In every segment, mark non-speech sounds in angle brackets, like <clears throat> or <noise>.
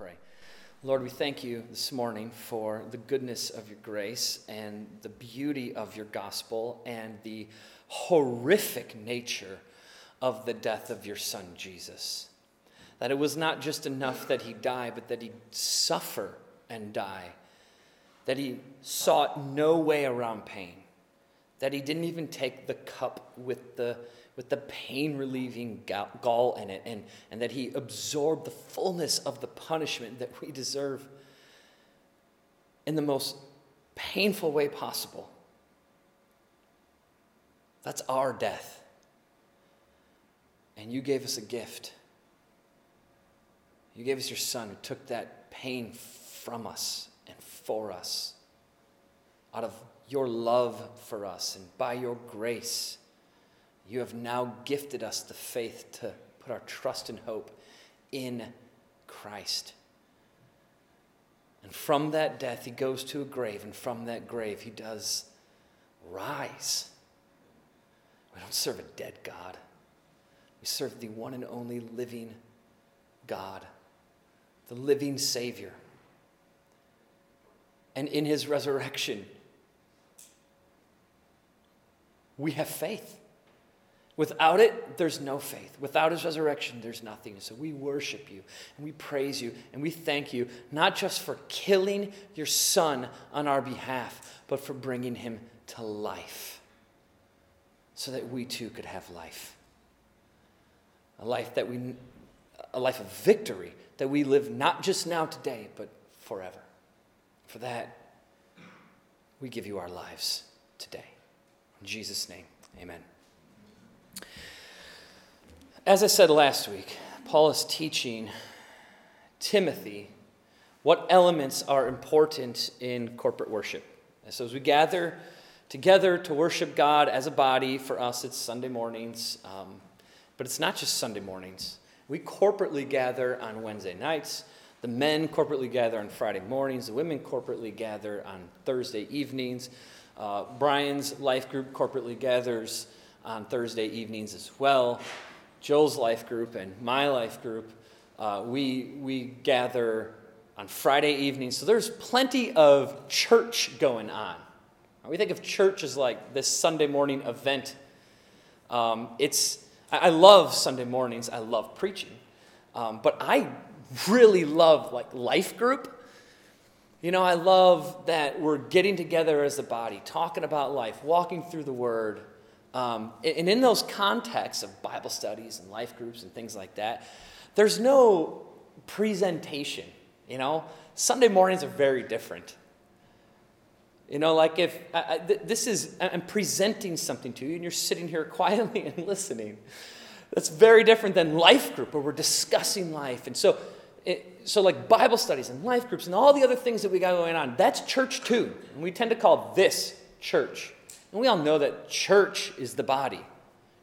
Pray. Lord, we thank you this morning for the goodness of your grace and the beauty of your gospel and the horrific nature of the death of your son, Jesus. That it was not just enough that he die, but that he suffer and die. That he sought no way around pain. That he didn't even take the cup with the with the pain relieving gall in it, and, and that he absorbed the fullness of the punishment that we deserve in the most painful way possible. That's our death. And you gave us a gift. You gave us your son who took that pain from us and for us out of your love for us and by your grace you have now gifted us the faith to put our trust and hope in Christ. And from that death, he goes to a grave, and from that grave, he does rise. We don't serve a dead God, we serve the one and only living God, the living Savior. And in his resurrection, we have faith. Without it, there's no faith. Without his resurrection, there's nothing. So we worship you and we praise you and we thank you, not just for killing your son on our behalf, but for bringing him to life so that we too could have life. A life that we, a life of victory that we live not just now today, but forever. For that, we give you our lives today. In Jesus' name, amen. As I said last week, Paul is teaching Timothy what elements are important in corporate worship. And so, as we gather together to worship God as a body, for us it's Sunday mornings, um, but it's not just Sunday mornings. We corporately gather on Wednesday nights. The men corporately gather on Friday mornings. The women corporately gather on Thursday evenings. Uh, Brian's life group corporately gathers on Thursday evenings as well. Joel's life group and my life group, uh, we, we gather on Friday evenings. So there's plenty of church going on. We think of church as like this Sunday morning event. Um, it's, I love Sunday mornings, I love preaching. Um, but I really love like life group. You know, I love that we're getting together as a body, talking about life, walking through the Word, um, and in those contexts of Bible studies and life groups and things like that, there's no presentation. You know, Sunday mornings are very different. You know, like if I, I, this is, I'm presenting something to you and you're sitting here <laughs> quietly and listening. That's very different than life group where we're discussing life. And so, it, so like Bible studies and life groups and all the other things that we got going on, that's church too. And we tend to call this church. And we all know that church is the body.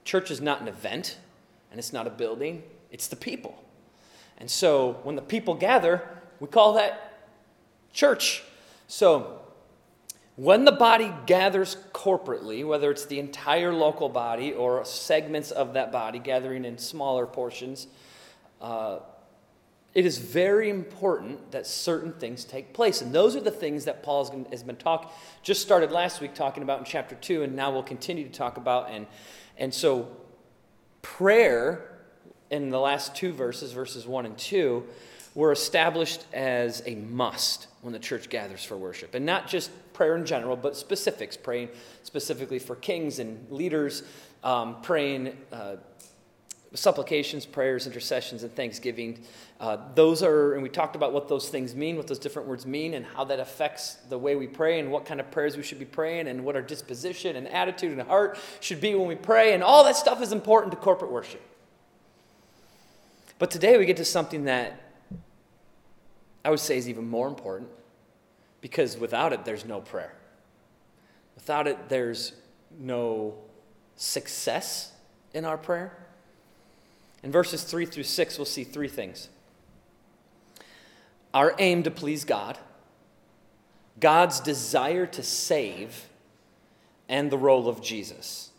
Church is not an event, and it's not a building, it's the people. And so when the people gather, we call that church. So when the body gathers corporately, whether it's the entire local body or segments of that body gathering in smaller portions, uh, it is very important that certain things take place. And those are the things that Paul has been talking, just started last week talking about in chapter 2, and now we'll continue to talk about. And, and so, prayer in the last two verses, verses 1 and 2, were established as a must when the church gathers for worship. And not just prayer in general, but specifics, praying specifically for kings and leaders, um, praying. Uh, supplications, prayers, intercessions, and thanksgiving. Uh, those are, and we talked about what those things mean, what those different words mean, and how that affects the way we pray, and what kind of prayers we should be praying, and what our disposition and attitude and heart should be when we pray, and all that stuff is important to corporate worship. But today we get to something that I would say is even more important, because without it, there's no prayer. Without it, there's no success in our prayer. In verses 3 through 6, we'll see three things our aim to please God, God's desire to save, and the role of Jesus.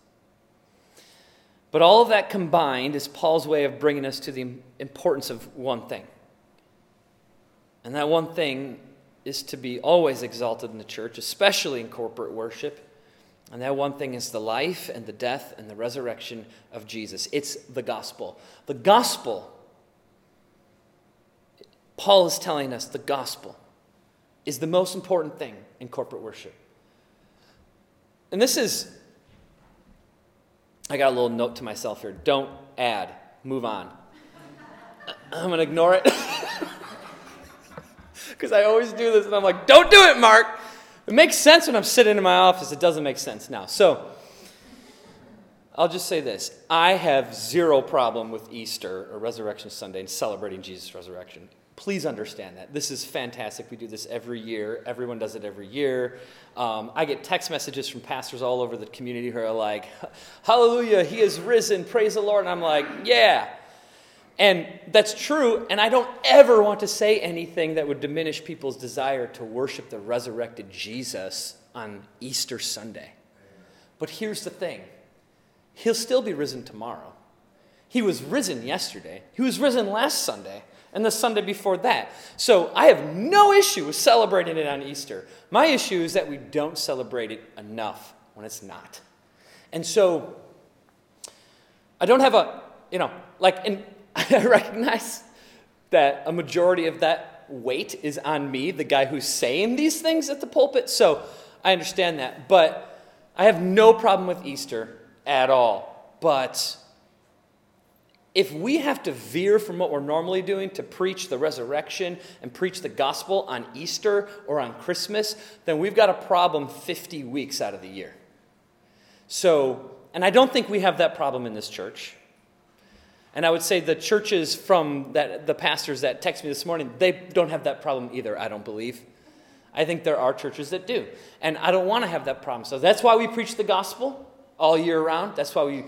But all of that combined is Paul's way of bringing us to the importance of one thing And that one thing is to be always exalted in the church, especially in corporate worship. And that one thing is the life and the death and the resurrection of Jesus. It's the gospel. The gospel, Paul is telling us the gospel is the most important thing in corporate worship. And this is, I got a little note to myself here don't add, move on. <laughs> I'm going to ignore it. <laughs> Because I always do this, and I'm like, don't do it, Mark. It makes sense when I'm sitting in my office. It doesn't make sense now. So, I'll just say this I have zero problem with Easter or Resurrection Sunday and celebrating Jesus' resurrection. Please understand that. This is fantastic. We do this every year. Everyone does it every year. Um, I get text messages from pastors all over the community who are like, Hallelujah, he is risen. Praise the Lord. And I'm like, Yeah. And that's true. And I don't ever want to say anything that would diminish people's desire to worship the resurrected Jesus on Easter Sunday. But here's the thing He'll still be risen tomorrow. He was risen yesterday, He was risen last Sunday and the Sunday before that. So I have no issue with celebrating it on Easter. My issue is that we don't celebrate it enough when it's not. And so I don't have a, you know, like, and <laughs> I recognize that a majority of that weight is on me, the guy who's saying these things at the pulpit. So I understand that. But I have no problem with Easter at all. But if we have to veer from what we're normally doing to preach the resurrection and preach the gospel on Easter or on Christmas, then we've got a problem 50 weeks out of the year. So, and I don't think we have that problem in this church. And I would say the churches from that, the pastors that text me this morning, they don't have that problem either, I don't believe. I think there are churches that do. And I don't want to have that problem. So that's why we preach the gospel all year round. That's why we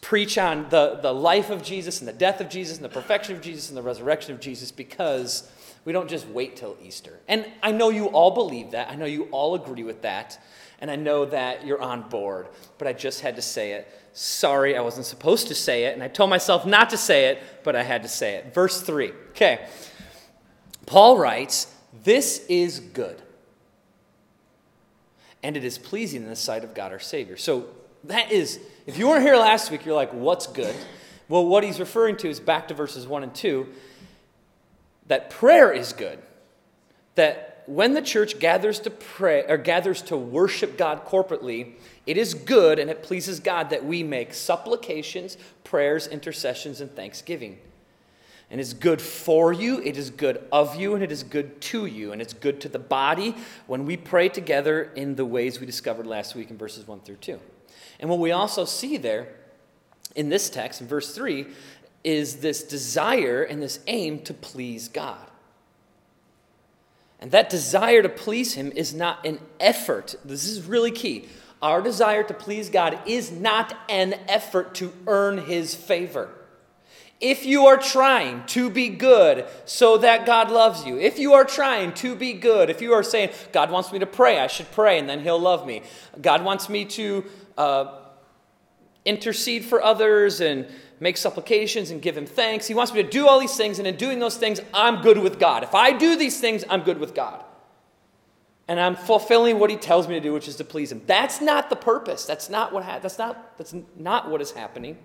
preach on the, the life of Jesus and the death of Jesus and the perfection of Jesus and the resurrection of Jesus because we don't just wait till Easter. And I know you all believe that. I know you all agree with that. And I know that you're on board. But I just had to say it. Sorry, I wasn't supposed to say it. And I told myself not to say it, but I had to say it. Verse 3. Okay. Paul writes, This is good. And it is pleasing in the sight of God our Savior. So that is, if you weren't here last week, you're like, what's good? Well, what he's referring to is back to verses 1 and 2 that prayer is good. That when the church gathers to pray or gathers to worship God corporately, it is good and it pleases God that we make supplications, prayers, intercessions, and thanksgiving. And it's good for you, it is good of you, and it is good to you. And it's good to the body when we pray together in the ways we discovered last week in verses 1 through 2. And what we also see there in this text, in verse 3, is this desire and this aim to please God. And that desire to please Him is not an effort. This is really key. Our desire to please God is not an effort to earn His favor. If you are trying to be good so that God loves you, if you are trying to be good, if you are saying, God wants me to pray, I should pray and then He'll love me, God wants me to uh, intercede for others and make supplications and give him thanks. He wants me to do all these things, and in doing those things, I'm good with God. If I do these things, I'm good with God. And I'm fulfilling what he tells me to do, which is to please him. That's not the purpose. That's not what ha- that's not that's not what is happening.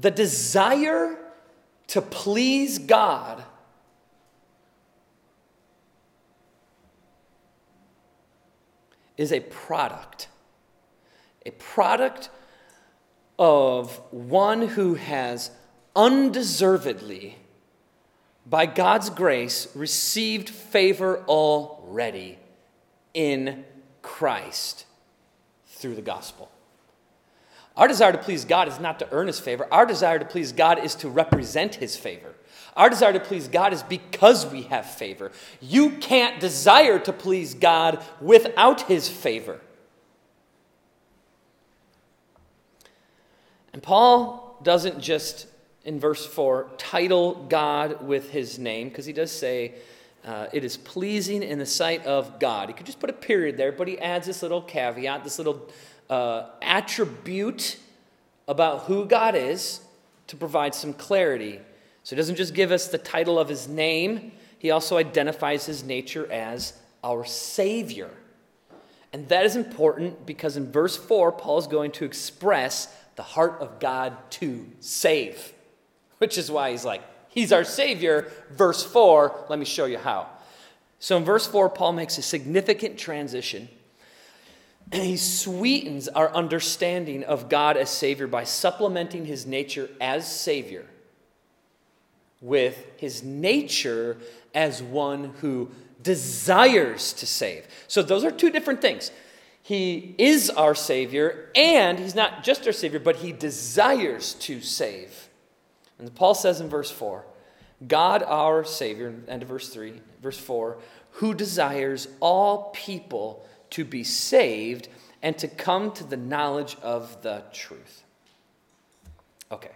The desire to please God is a product, a product of one who has undeservedly, by God's grace, received favor already in Christ through the gospel. Our desire to please God is not to earn his favor. Our desire to please God is to represent his favor. Our desire to please God is because we have favor. You can't desire to please God without His favor. Paul doesn't just, in verse 4, title God with His name, because he does say, uh, it is pleasing in the sight of God. He could just put a period there, but he adds this little caveat, this little uh, attribute about who God is to provide some clarity So he doesn't just give us the title of his name, he also identifies his nature as our Savior. And that is important because in verse 4, Paul is going to express the heart of God to save, which is why he's like, He's our Savior. Verse 4, let me show you how. So in verse 4, Paul makes a significant transition. And <clears throat> he sweetens our understanding of God as Savior by supplementing his nature as Savior with his nature as one who desires to save. So those are two different things. He is our Savior, and He's not just our Savior, but He desires to save. And Paul says in verse 4 God our Savior, end of verse 3, verse 4, who desires all people to be saved and to come to the knowledge of the truth. Okay.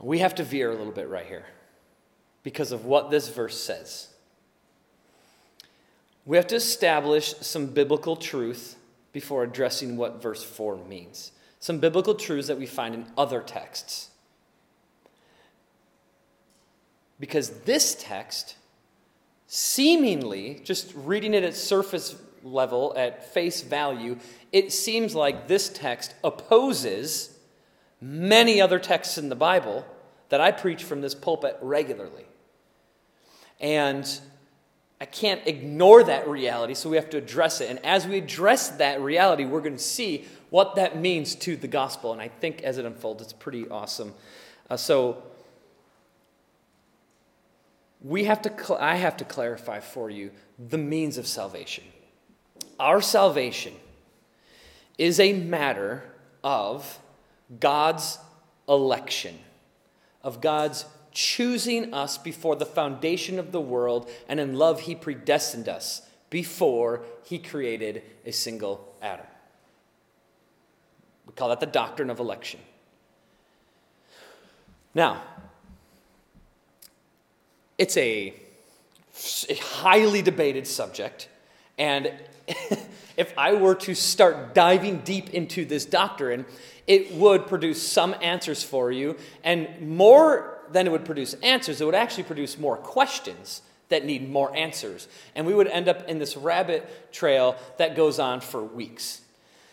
We have to veer a little bit right here because of what this verse says. We have to establish some biblical truth before addressing what verse 4 means. Some biblical truths that we find in other texts. Because this text, seemingly, just reading it at surface level, at face value, it seems like this text opposes many other texts in the Bible that I preach from this pulpit regularly. And I can't ignore that reality, so we have to address it. And as we address that reality, we're going to see what that means to the gospel. And I think as it unfolds, it's pretty awesome. Uh, so we have to, cl- I have to clarify for you the means of salvation. Our salvation is a matter of God's election, of God's choosing us before the foundation of the world, and in love, He predestined us before He created a single atom. We call that the doctrine of election. Now, it's a, highly debated subject, and <laughs> if I were to start diving deep into this doctrine, it would produce some answers for you, and more than it would produce answers, it would actually produce more questions that need more answers. And we would end up in this rabbit trail that goes on for weeks.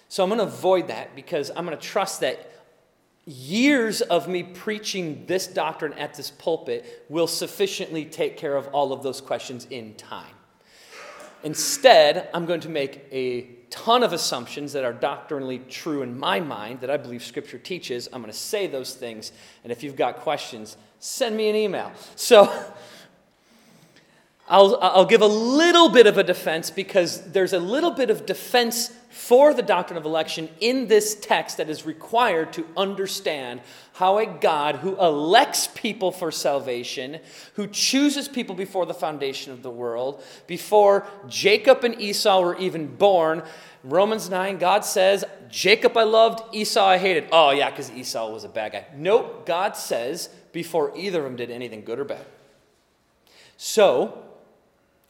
So I'm going to avoid that because I'm going to trust that years of me preaching this doctrine at this pulpit will sufficiently take care of all of those questions in time. Instead, I'm going to make a ton of assumptions that are doctrinally true in my mind that I believe Scripture teaches. I'm going to say those things, and if you've got questions, send me an email. So <laughs> I'll, I'll give a little bit of a defense because there's a little bit of defense for the doctrine of election in this text that is required to understand how a God who elects people for salvation, who chooses people before the foundation of the world, before Jacob and Esau were even born, Romans 9, God says, Jacob I loved, Esau I hated. Oh, yeah, because Esau was a bad guy. Nope, God says, before either of them did anything good or bad. So,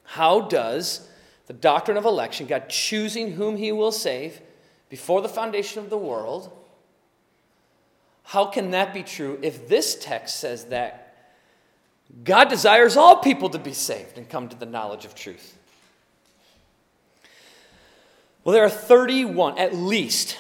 how does the doctrine of election, God choosing whom he will save before the foundation of the world, how can that be true if this text says that God desires all people to be saved and come to the knowledge of truth? Well, there are 31, at least,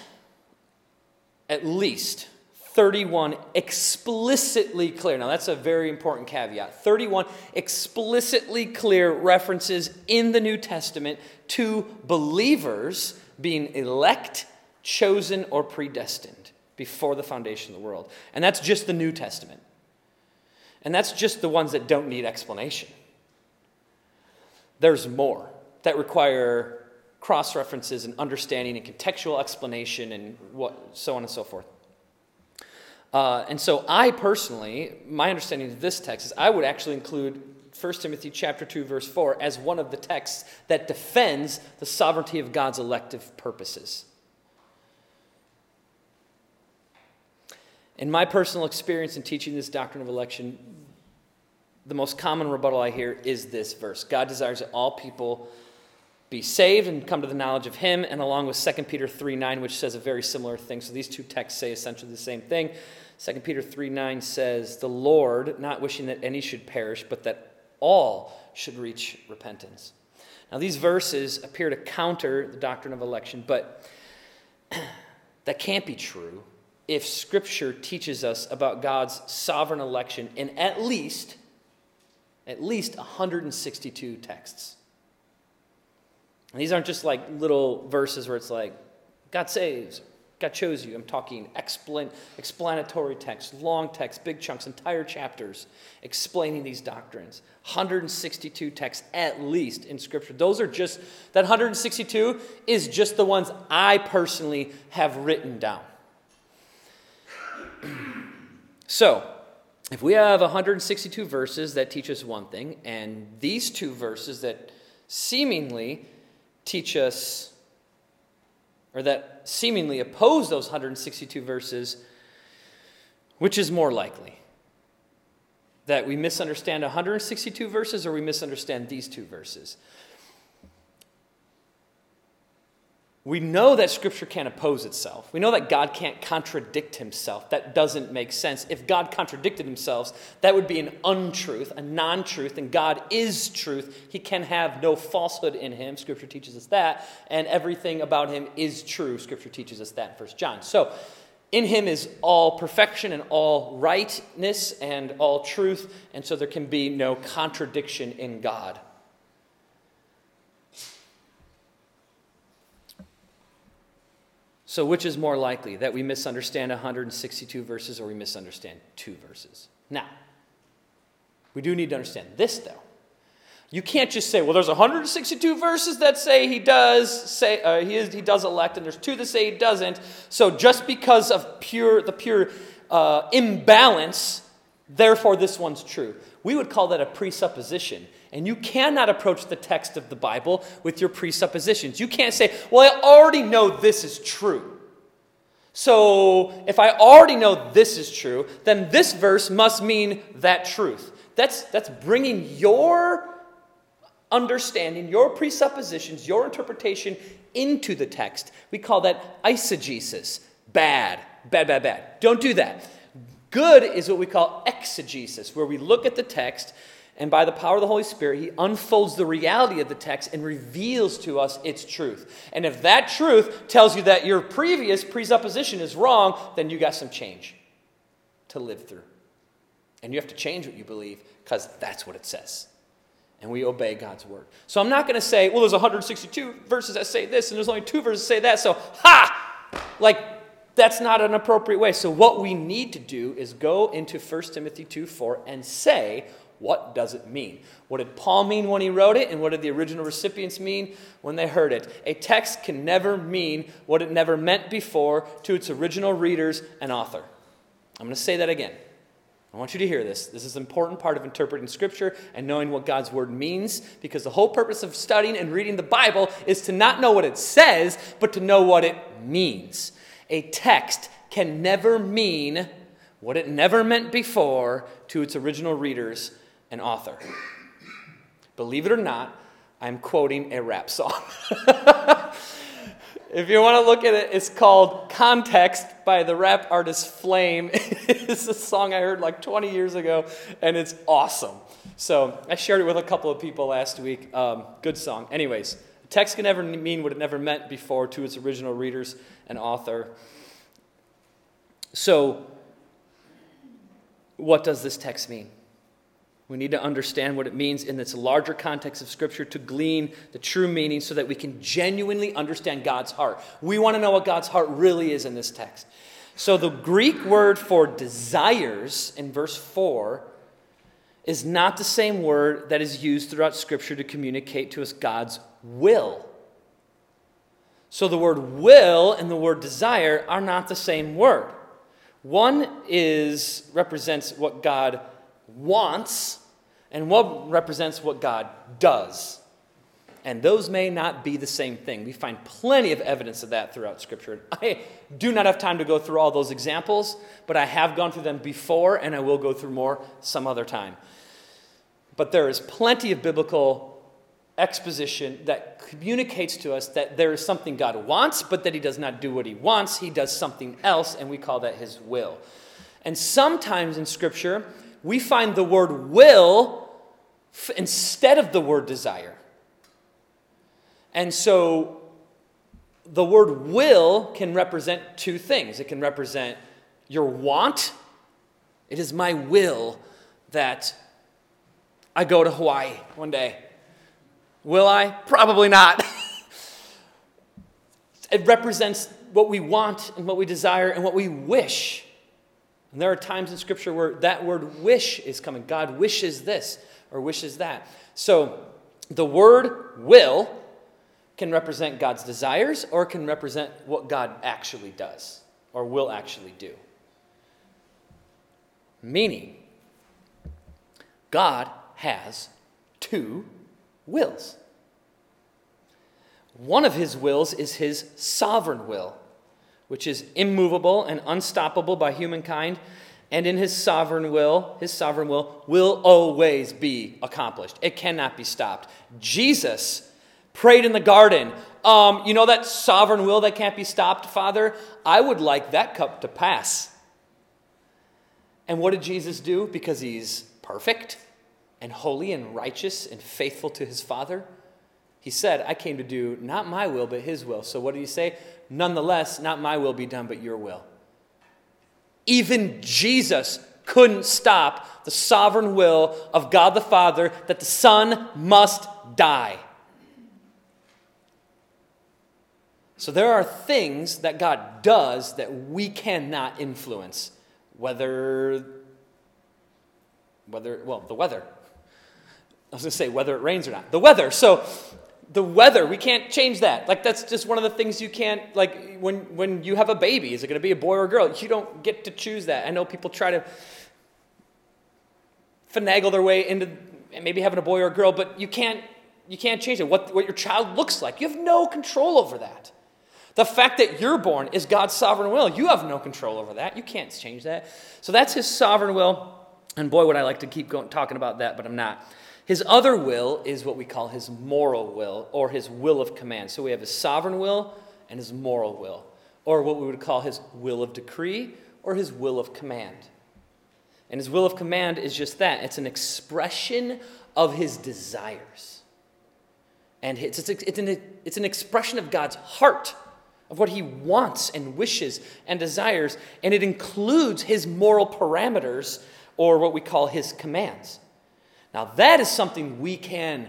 at least 31 explicitly clear. Now, that's a very important caveat. 31 explicitly clear references in the New Testament to believers being elect, chosen, or predestined before the foundation of the world. And that's just the New Testament. And that's just the ones that don't need explanation. There's more that require cross references and understanding and contextual explanation and what, so on and so forth. Uh, and so I personally, my understanding of this text is I would actually include 1 Timothy chapter 2 verse 4 as one of the texts that defends the sovereignty of God's elective purposes. In my personal experience in teaching this doctrine of election, the most common rebuttal I hear is this verse God desires that all people be saved and come to the knowledge of him, and along with 2 Peter 3 9, which says a very similar thing. So these two texts say essentially the same thing. 2 Peter 3 9 says, The Lord, not wishing that any should perish, but that all should reach repentance. Now, these verses appear to counter the doctrine of election, but <clears throat> that can't be true if Scripture teaches us about God's sovereign election in at least, at least 162 texts. And these aren't just like little verses where it's like, God saves, God chose you. I'm talking explan- explanatory texts, long texts, big chunks, entire chapters explaining these doctrines. 162 texts at least in Scripture. Those are just, that 162 is just the ones I personally have written down. <clears throat> so, if we have 162 verses that teach us one thing, and these two verses that seemingly teach us or that seemingly oppose those 162 verses, which is more likely? That we misunderstand 162 verses or we misunderstand these two verses? We know that Scripture can't oppose itself. We know that God can't contradict himself. That doesn't make sense. If God contradicted himself, that would be an untruth, a non truth, and God is truth. He can have no falsehood in him. Scripture teaches us that, and everything about him is true. Scripture teaches us that in 1 John. So, in him is all perfection and all rightness and all truth, and so there can be no contradiction in God. So, which is more likely that we misunderstand 162 verses or we misunderstand two verses? Now, we do need to understand this, though. You can't just say, well, there's 162 verses that say he does say uh, he, is, he does elect, and there's two that say he doesn't. So just because of pure the pure uh, imbalance, therefore this one's true. We would call that a presupposition. And you cannot approach the text of the Bible with your presuppositions. You can't say, well, I already know this is true. So if I already know this is true, then this verse must mean that truth. That's, that's bringing your understanding, your presuppositions, your interpretation into the text. We call that eisegesis. Bad, bad, bad, bad. Don't do that. Good is what we call exegesis, where we look at the text and by the power of the Holy Spirit, He unfolds the reality of the text and reveals to us its truth. And if that truth tells you that your previous presupposition is wrong, then you got some change to live through. And you have to change what you believe because that's what it says. And we obey God's word. So I'm not going to say, well, there's 162 verses that say this, and there's only two verses that say that. So, ha! Like, that's not an appropriate way. So, what we need to do is go into 1 Timothy 2 4 and say, what does it mean? What did Paul mean when he wrote it, and what did the original recipients mean when they heard it? A text can never mean what it never meant before to its original readers and author. I'm going to say that again. I want you to hear this. This is an important part of interpreting Scripture and knowing what God's Word means because the whole purpose of studying and reading the Bible is to not know what it says, but to know what it means. A text can never mean what it never meant before to its original readers an author. Believe it or not, I'm quoting a rap song. <laughs> if you want to look at it, it's called Context by the rap artist Flame. <laughs> it's a song I heard like 20 years ago, and it's awesome. So I shared it with a couple of people last week. Um, good song. Anyways, text can never mean what it never meant before to its original readers and author. So, what does this text mean? We need to understand what it means in this larger context of Scripture to glean the true meaning so that we can genuinely understand God's heart. We want to know what God's heart really is in this text. So, the Greek word for desires in verse 4 is not the same word that is used throughout Scripture to communicate to us God's will. So, the word will and the word desire are not the same word. One is represents what God wants and what represents what God does. And those may not be the same thing. We find plenty of evidence of that throughout Scripture. <laughs> I do not have time to go through all those examples, but I have gone through them before, and I will go through more some other time. But there is plenty of biblical exposition that communicates to us that there is something God wants, but that He does not do what He wants. He does something else, and we call that His will. And sometimes in Scripture, we find the word will f- instead of the word desire. And so the word will can represent two things it can represent your want. It is my will that I go to Hawaii one day. Will I? Probably not. <laughs> it represents what we want and what we desire and what we wish. And there are times in Scripture where that word wish is coming. God wishes this or wishes that. So the word will can represent God's desires or can represent what God actually does or will actually do. Meaning, God has two wills. One of his wills is his sovereign will, which is immovable and unstoppable by humankind, and in his sovereign will, his sovereign will will always be accomplished. It cannot be stopped. Jesus prayed in the garden, um, you know that sovereign will that can't be stopped, Father? I would like that cup to pass. And what did Jesus do? Because he's perfect and holy and righteous and faithful to his Father. He said, I came to do not my will, but his will. So what did he say? Nonetheless, not my will be done, but your will. Even Jesus couldn't stop the sovereign will of God the Father that the Son must die. So there are things that God does that we cannot influence, whether, whether, well, the weather. I was going to say whether it rains or not. The weather. So the weather, we can't change that. Like that's just one of the things you can't like when when you have a baby, is it going to be a boy or a girl? You don't get to choose that. I know people try to finagle their way into maybe having a boy or a girl, but you can't you can't change it. What what your child looks like, you have no control over that. The fact that you're born is God's sovereign will. You have no control over that. You can't change that. So that's his sovereign will. And boy, would I like to keep going, talking about that, but I'm not. His other will is what we call his moral will or his will of command. So we have his sovereign will and his moral will, or what we would call his will of decree or his will of command. And his will of command is just that it's an expression of his desires. And it's, it's, it's, an, it's an expression of God's heart of what he wants and wishes and desires, and it includes his moral parameters or what we call his commands. Now, that is something we can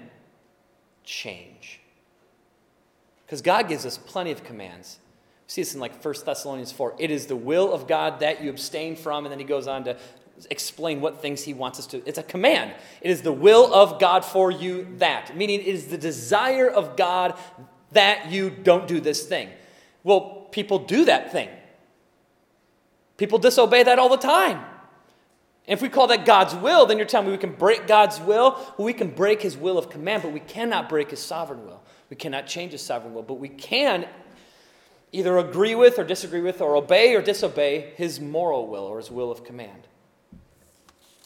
change. Because God gives us plenty of commands. See this in like 1 Thessalonians 4. It is the will of God that you abstain from, and then he goes on to explain what things he wants us to. It's a command. It is the will of God for you that, meaning it is the desire of God that you don't do this thing. Well, people do that thing. People disobey that all the time. If we call that God's will, then you're telling me we can break God's will? Well, we can break his will of command, but we cannot break his sovereign will. We cannot change his sovereign will, but we can either agree with or disagree with or obey or disobey his moral will or his will of command.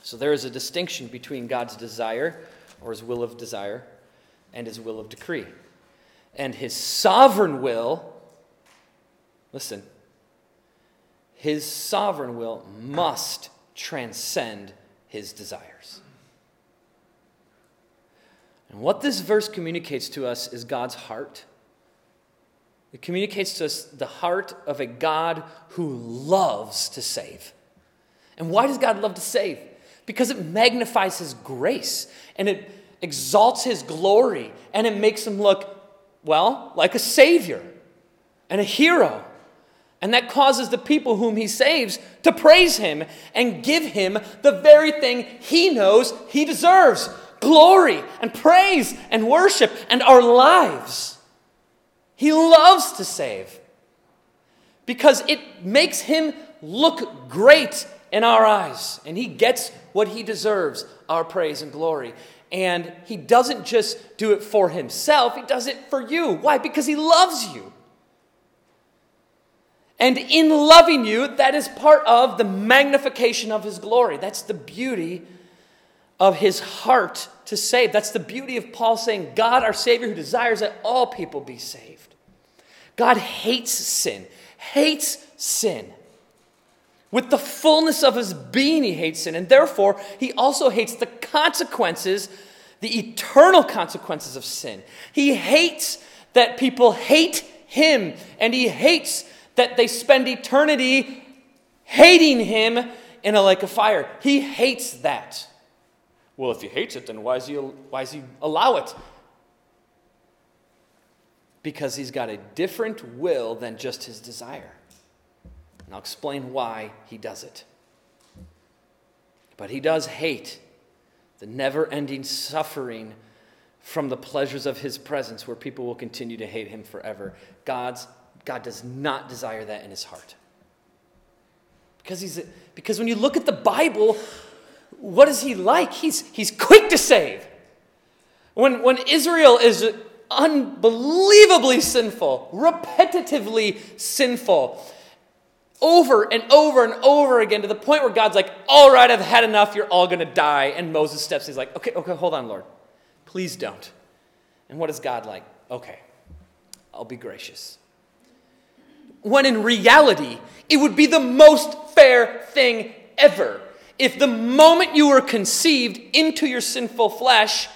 So there is a distinction between God's desire or his will of desire and his will of decree. And his sovereign will Listen, his sovereign will must transcend his desires. And what this verse communicates to us is God's heart. It communicates to us the heart of a God who loves to save. And why does God love to save? Because it magnifies his grace and it exalts his glory and it makes him look, well, like a savior and a hero and that causes the people whom he saves to praise him and give him the very thing he knows he deserves glory and praise and worship and our lives. He loves to save because it makes him look great in our eyes, and he gets what he deserves our praise and glory. And he doesn't just do it for himself, he does it for you. Why? Because he loves you. And in loving you, that is part of the magnification of his glory. That's the beauty of his heart to save. That's the beauty of Paul saying, God, our Savior, who desires that all people be saved. God hates sin, hates sin. With the fullness of his being, he hates sin. And therefore, he also hates the consequences, the eternal consequences of sin. He hates that people hate him, and he hates that they spend eternity hating him in a lake of fire. He hates that. Well, if he hates it, then why does he, why does he allow it? Because he's got a different will than just his desire. And I'll explain why he does it. But he does hate the never ending suffering from the pleasures of his presence, where people will continue to hate him forever. God's, God does not desire that in his heart. Because, he's, because when you look at the Bible, what is he like? He's, he's quick to save. When, when Israel is unbelievably sinful, repetitively sinful, over and over and over again to the point where God's like, All right, I've had enough. You're all going to die. And Moses steps, he's like, Okay, okay, hold on, Lord. Please don't. And what is God like? Okay, I'll be gracious. When in reality, it would be the most fair thing ever if the moment you were conceived into your sinful flesh,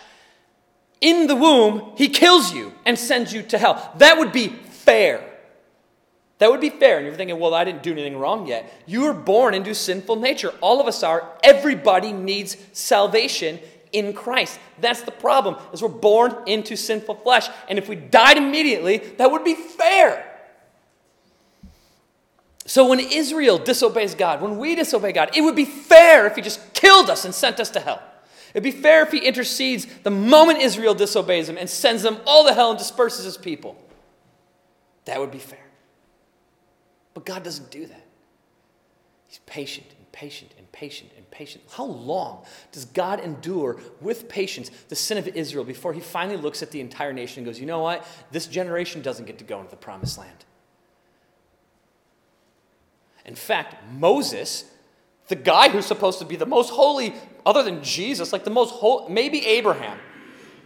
in the womb, he kills you and sends you to hell. That would be fair. That would be fair. And you're thinking, well, I didn't do anything wrong yet. You were born into sinful nature. All of us are. Everybody needs salvation in Christ. That's the problem, is we're born into sinful flesh. And if we died immediately, that would be fair. So when Israel disobeys God, when we disobey God, it would be fair if He just killed us and sent us to hell. It'd be fair if He intercedes the moment Israel disobeys Him and sends them all to hell and disperses His people. That would be fair. But God doesn't do that. He's patient and patient and patient and patient. How long does God endure with patience the sin of Israel before He finally looks at the entire nation and goes, you know what? This generation doesn't get to go into the promised land. In fact, Moses, the guy who's supposed to be the most holy, other than Jesus, like the most holy, maybe Abraham,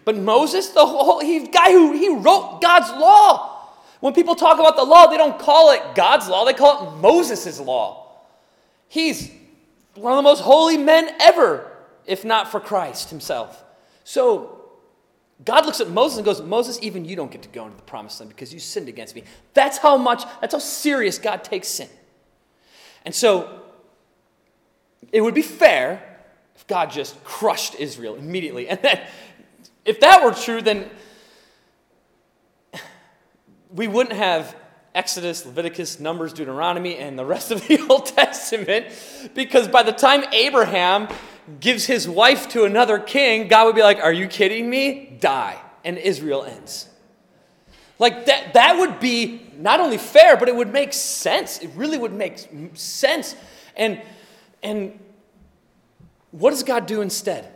but Moses, the whole, he, guy who he wrote God's law. When people talk about the law, they don't call it God's law, they call it Moses' law. He's one of the most holy men ever, if not for Christ himself. So God looks at Moses and goes, Moses, even you don't get to go into the promised land because you sinned against me. That's how much, that's how serious God takes sin. And so it would be fair if God just crushed Israel immediately. And then, if that were true, then we wouldn't have Exodus, Leviticus, Numbers, Deuteronomy, and the rest of the <laughs> Old Testament, because by the time Abraham gives his wife to another king, God would be like, Are you kidding me? Die. And Israel ends. Like that, that would be not only fair, but it would make sense. It really would make sense. And, and what does God do instead?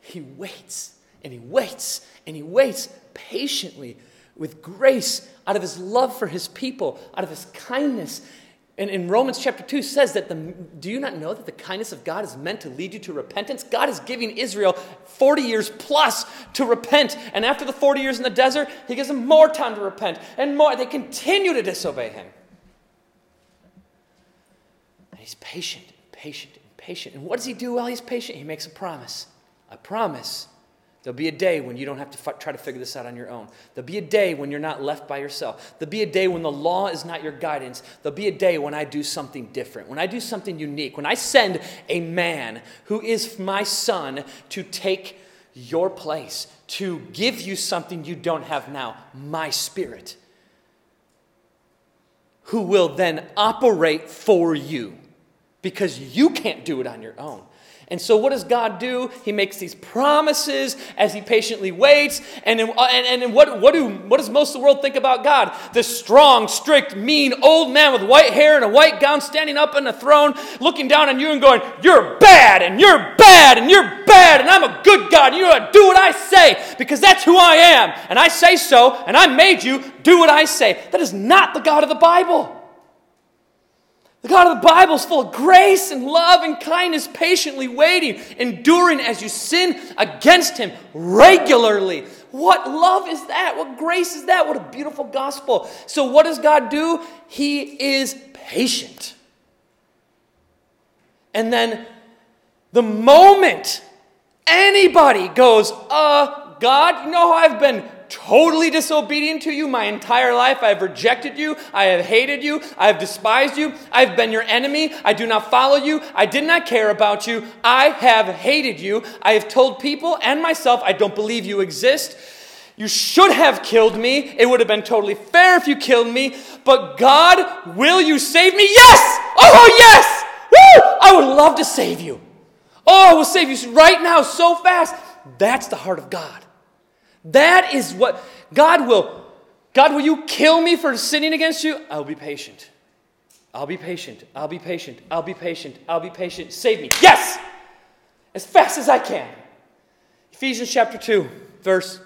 He waits and he waits and he waits patiently with grace out of his love for his people, out of his kindness and in Romans chapter 2 says that the, do you not know that the kindness of God is meant to lead you to repentance? God is giving Israel 40 years plus to repent. And after the 40 years in the desert, he gives them more time to repent and more. They continue to disobey him. And he's patient, patient, patient. And what does he do while he's patient? He makes a promise. A promise There'll be a day when you don't have to f- try to figure this out on your own. There'll be a day when you're not left by yourself. There'll be a day when the law is not your guidance. There'll be a day when I do something different, when I do something unique, when I send a man who is my son to take your place, to give you something you don't have now, my spirit, who will then operate for you because you can't do it on your own. And so, what does God do? He makes these promises as He patiently waits. And, in, uh, and, and what, what, do, what does most of the world think about God? This strong, strict, mean old man with white hair and a white gown standing up on a throne, looking down on you and going, You're bad, and you're bad, and you're bad, and I'm a good God, you gotta do what I say because that's who I am. And I say so, and I made you do what I say. That is not the God of the Bible. The God of the Bible is full of grace and love and kindness, patiently waiting, enduring as you sin against Him regularly. What love is that? What grace is that? What a beautiful gospel. So, what does God do? He is patient. And then the moment anybody goes, uh, God, you know I've been totally disobedient to you my entire life. I have rejected you. I have hated you. I have despised you. I've been your enemy. I do not follow you. I did not care about you. I have hated you. I have told people and myself I don't believe you exist. You should have killed me. It would have been totally fair if you killed me. But God, will you save me? Yes! Oh, oh yes! Woo! I would love to save you. Oh, I will save you right now so fast. That's the heart of God. That is what God will. God, will you kill me for sinning against you? I'll be patient. I'll be patient. I'll be patient. I'll be patient. I'll be patient. Save me. Yes! As fast as I can. Ephesians chapter 2, verse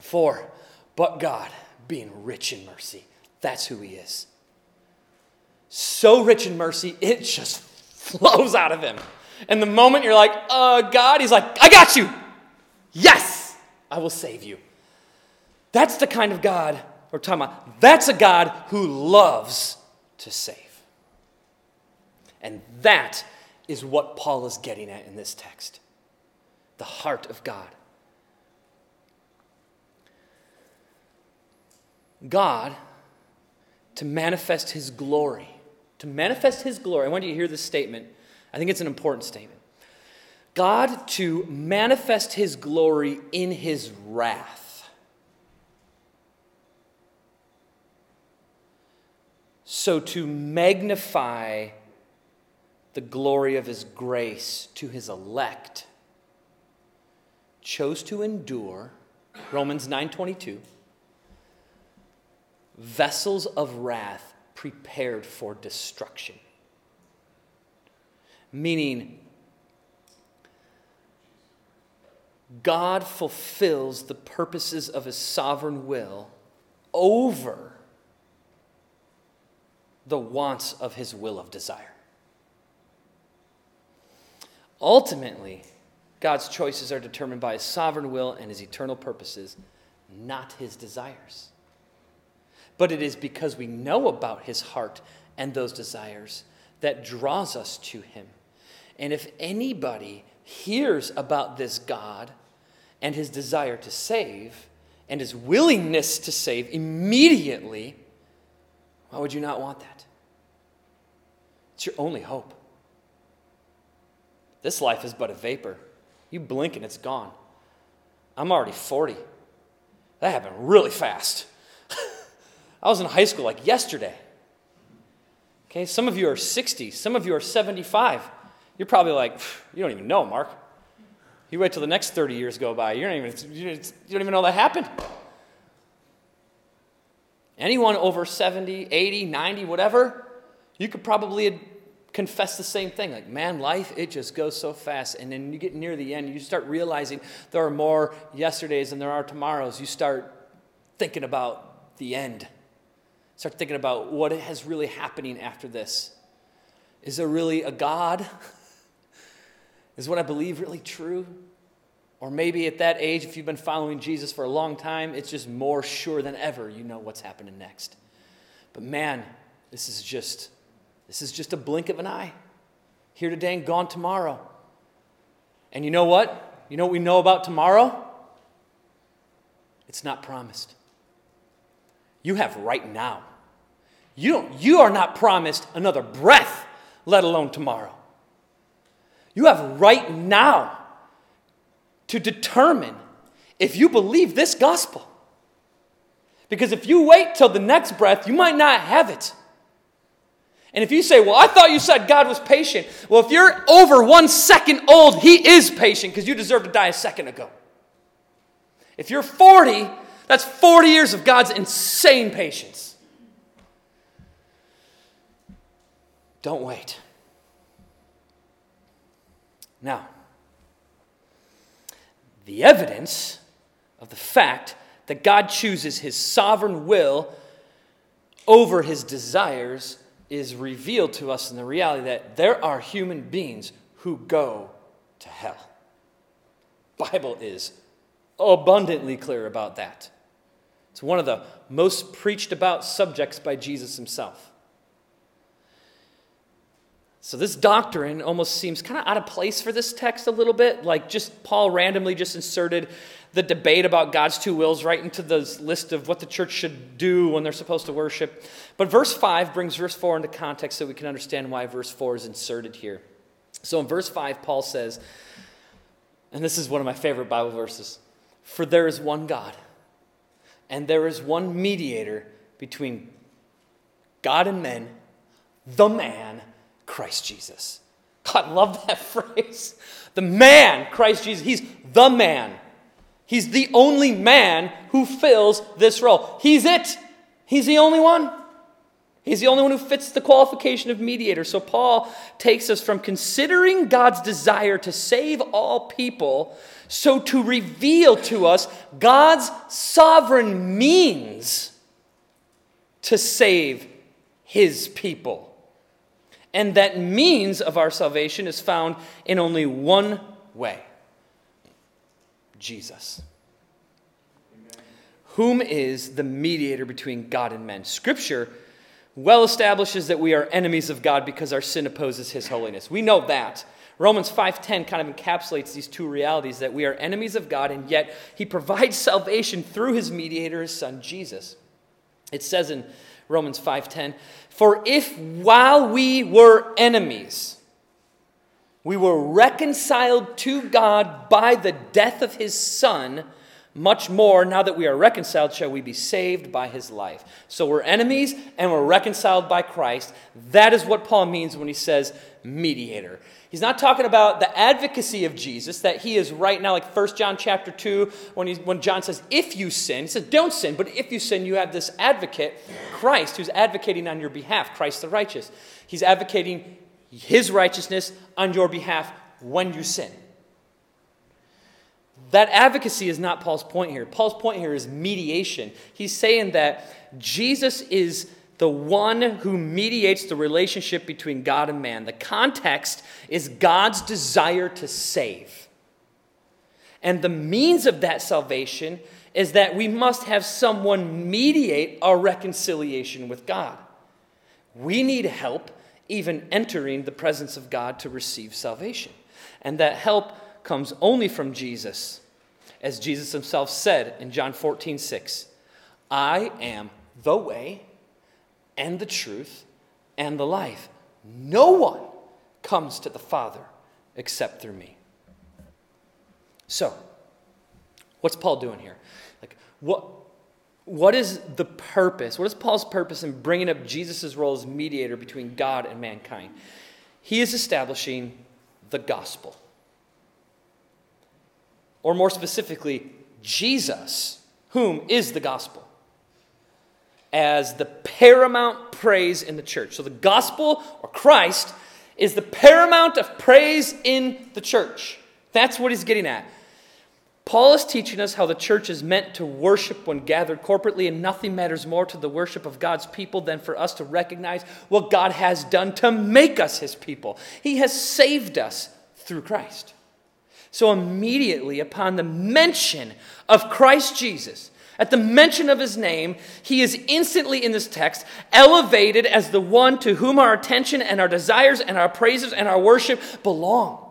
4. But God, being rich in mercy, that's who He is. So rich in mercy, it just flows out of Him. And the moment you're like, uh, God, He's like, I got you. Yes! I will save you. That's the kind of God we're talking about. That's a God who loves to save. And that is what Paul is getting at in this text the heart of God. God, to manifest his glory, to manifest his glory, I want you to hear this statement. I think it's an important statement. God to manifest his glory in his wrath. So to magnify the glory of his grace to his elect chose to endure Romans 9:22 vessels of wrath prepared for destruction meaning God fulfills the purposes of his sovereign will over the wants of his will of desire. Ultimately, God's choices are determined by his sovereign will and his eternal purposes, not his desires. But it is because we know about his heart and those desires that draws us to him. And if anybody hears about this God and his desire to save and his willingness to save immediately, why would you not want that? It's your only hope. This life is but a vapor. You blink and it's gone. I'm already 40. That happened really fast. <laughs> I was in high school like yesterday. Okay, some of you are 60, some of you are 75. You're probably like, you don't even know, Mark. You wait till the next 30 years go by. You don't even, you don't even know that happened. Anyone over 70, 80, 90, whatever, you could probably confess the same thing. Like, man, life, it just goes so fast. And then you get near the end, you start realizing there are more yesterdays than there are tomorrows. You start thinking about the end. Start thinking about what has really happening after this. Is there really a God? <laughs> Is what I believe really true? Or maybe at that age, if you've been following Jesus for a long time, it's just more sure than ever you know what's happening next. But man, this is just this is just a blink of an eye. Here today and gone tomorrow. And you know what? You know what we know about tomorrow? It's not promised. You have right now. You, don't, you are not promised another breath, let alone tomorrow. You have right now to determine if you believe this gospel. Because if you wait till the next breath, you might not have it. And if you say, Well, I thought you said God was patient. Well, if you're over one second old, He is patient because you deserve to die a second ago. If you're 40, that's 40 years of God's insane patience. Don't wait. Now, the evidence of the fact that God chooses his sovereign will over his desires is revealed to us in the reality that there are human beings who go to hell. Bible is abundantly clear about that. It's one of the most preached about subjects by Jesus himself. So, this doctrine almost seems kind of out of place for this text a little bit. Like, just Paul randomly just inserted the debate about God's two wills right into the list of what the church should do when they're supposed to worship. But verse 5 brings verse 4 into context so we can understand why verse 4 is inserted here. So, in verse 5, Paul says, and this is one of my favorite Bible verses For there is one God, and there is one mediator between God and men, the man Christ Jesus. God, love that <laughs> phrase. The man, Christ Jesus. He's the man. He's the only man who fills this role. He's it. He's the only one. He's the only one who fits the qualification of mediator. So Paul takes us from considering God's desire to save all people, so to reveal to us God's sovereign means to save his people. And that means of our salvation is found in only one way Jesus. Amen. Whom is the mediator between God and men? Scripture well establishes that we are enemies of God because our sin opposes his holiness. We know that. Romans 5:10 kind of encapsulates these two realities that we are enemies of God and yet he provides <laughs> salvation through his mediator his son Jesus. It says in Romans 5:10, "For if while we were enemies, we were reconciled to God by the death of his son, much more, now that we are reconciled, shall we be saved by his life. So we're enemies and we're reconciled by Christ. That is what Paul means when he says mediator. He's not talking about the advocacy of Jesus, that he is right now, like 1 John chapter 2, when, he, when John says, if you sin, he says, don't sin, but if you sin, you have this advocate, Christ, who's advocating on your behalf, Christ the righteous. He's advocating his righteousness on your behalf when you sin. That advocacy is not Paul's point here. Paul's point here is mediation. He's saying that Jesus is the one who mediates the relationship between God and man. The context is God's desire to save. And the means of that salvation is that we must have someone mediate our reconciliation with God. We need help even entering the presence of God to receive salvation. And that help comes only from Jesus. As Jesus himself said in John 14, 6, I am the way and the truth and the life. No one comes to the Father except through me. So, what's Paul doing here? Like, what, what is the purpose? What is Paul's purpose in bringing up Jesus' role as mediator between God and mankind? He is establishing the gospel or more specifically, Jesus, whom is the gospel, as the paramount praise in the church. So the gospel or Christ is the paramount of praise in the church. That's what he's getting at. Paul is teaching us how the church is meant to worship when gathered corporately, and nothing matters more to the worship of God's people than for us to recognize what God has done to make us his people. He has saved us through Christ. So, immediately upon the mention of Christ Jesus, at the mention of his name, he is instantly in this text elevated as the one to whom our attention and our desires and our praises and our worship belong.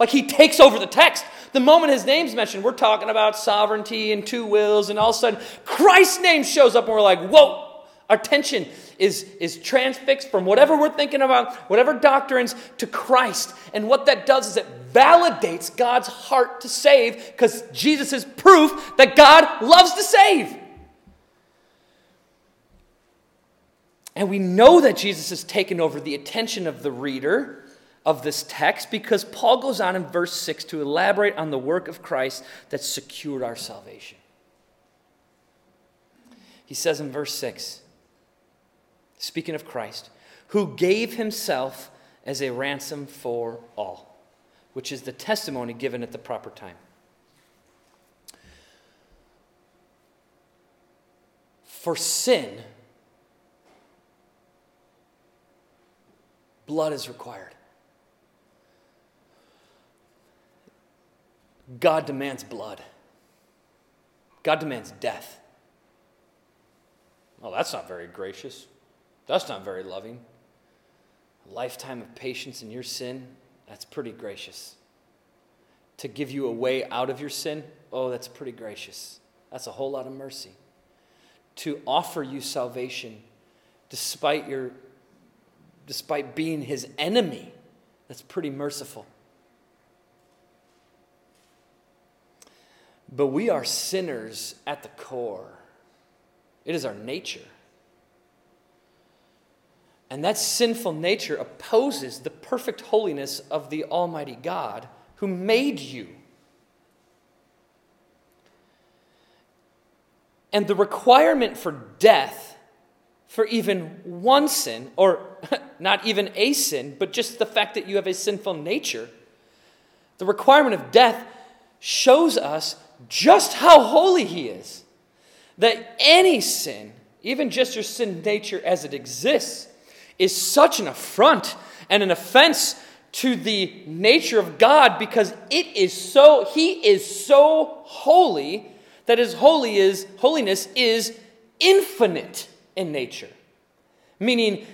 Like he takes over the text. The moment his name's mentioned, we're talking about sovereignty and two wills, and all of a sudden, Christ's name shows up, and we're like, whoa, attention is, is transfixed from whatever we're thinking about, whatever doctrines, to Christ. And what that does is it validates God's heart to save because Jesus is proof that God loves to save. And we know that Jesus has taken over the attention of the reader of this text because Paul goes on in verse 6 to elaborate on the work of Christ that secured our salvation. He says in verse 6, speaking of Christ, who gave himself as a ransom for all, which is the testimony given at the proper time. For sin, blood is required. God demands blood. God demands death. Well, that's not very gracious. That's not very loving. a lifetime of patience in your sin, that's pretty gracious. To give you a way out of your sin, oh, that's pretty gracious. That's a whole lot of mercy. To offer you salvation despite your despite being his enemy, that's pretty merciful. But we are sinners at the core. It is our nature. And that sinful nature opposes the perfect holiness of the Almighty God who made you. And the requirement for death for even one sin, or <laughs> not even a sin, but just the fact that you have a sinful nature, the requirement of death shows us just how holy He is. That any sin, even just your sin nature as it exists, is such an affront and an offense to the nature of God because it is so, He is so holy that His holy is, holiness is infinite in nature. Meaning,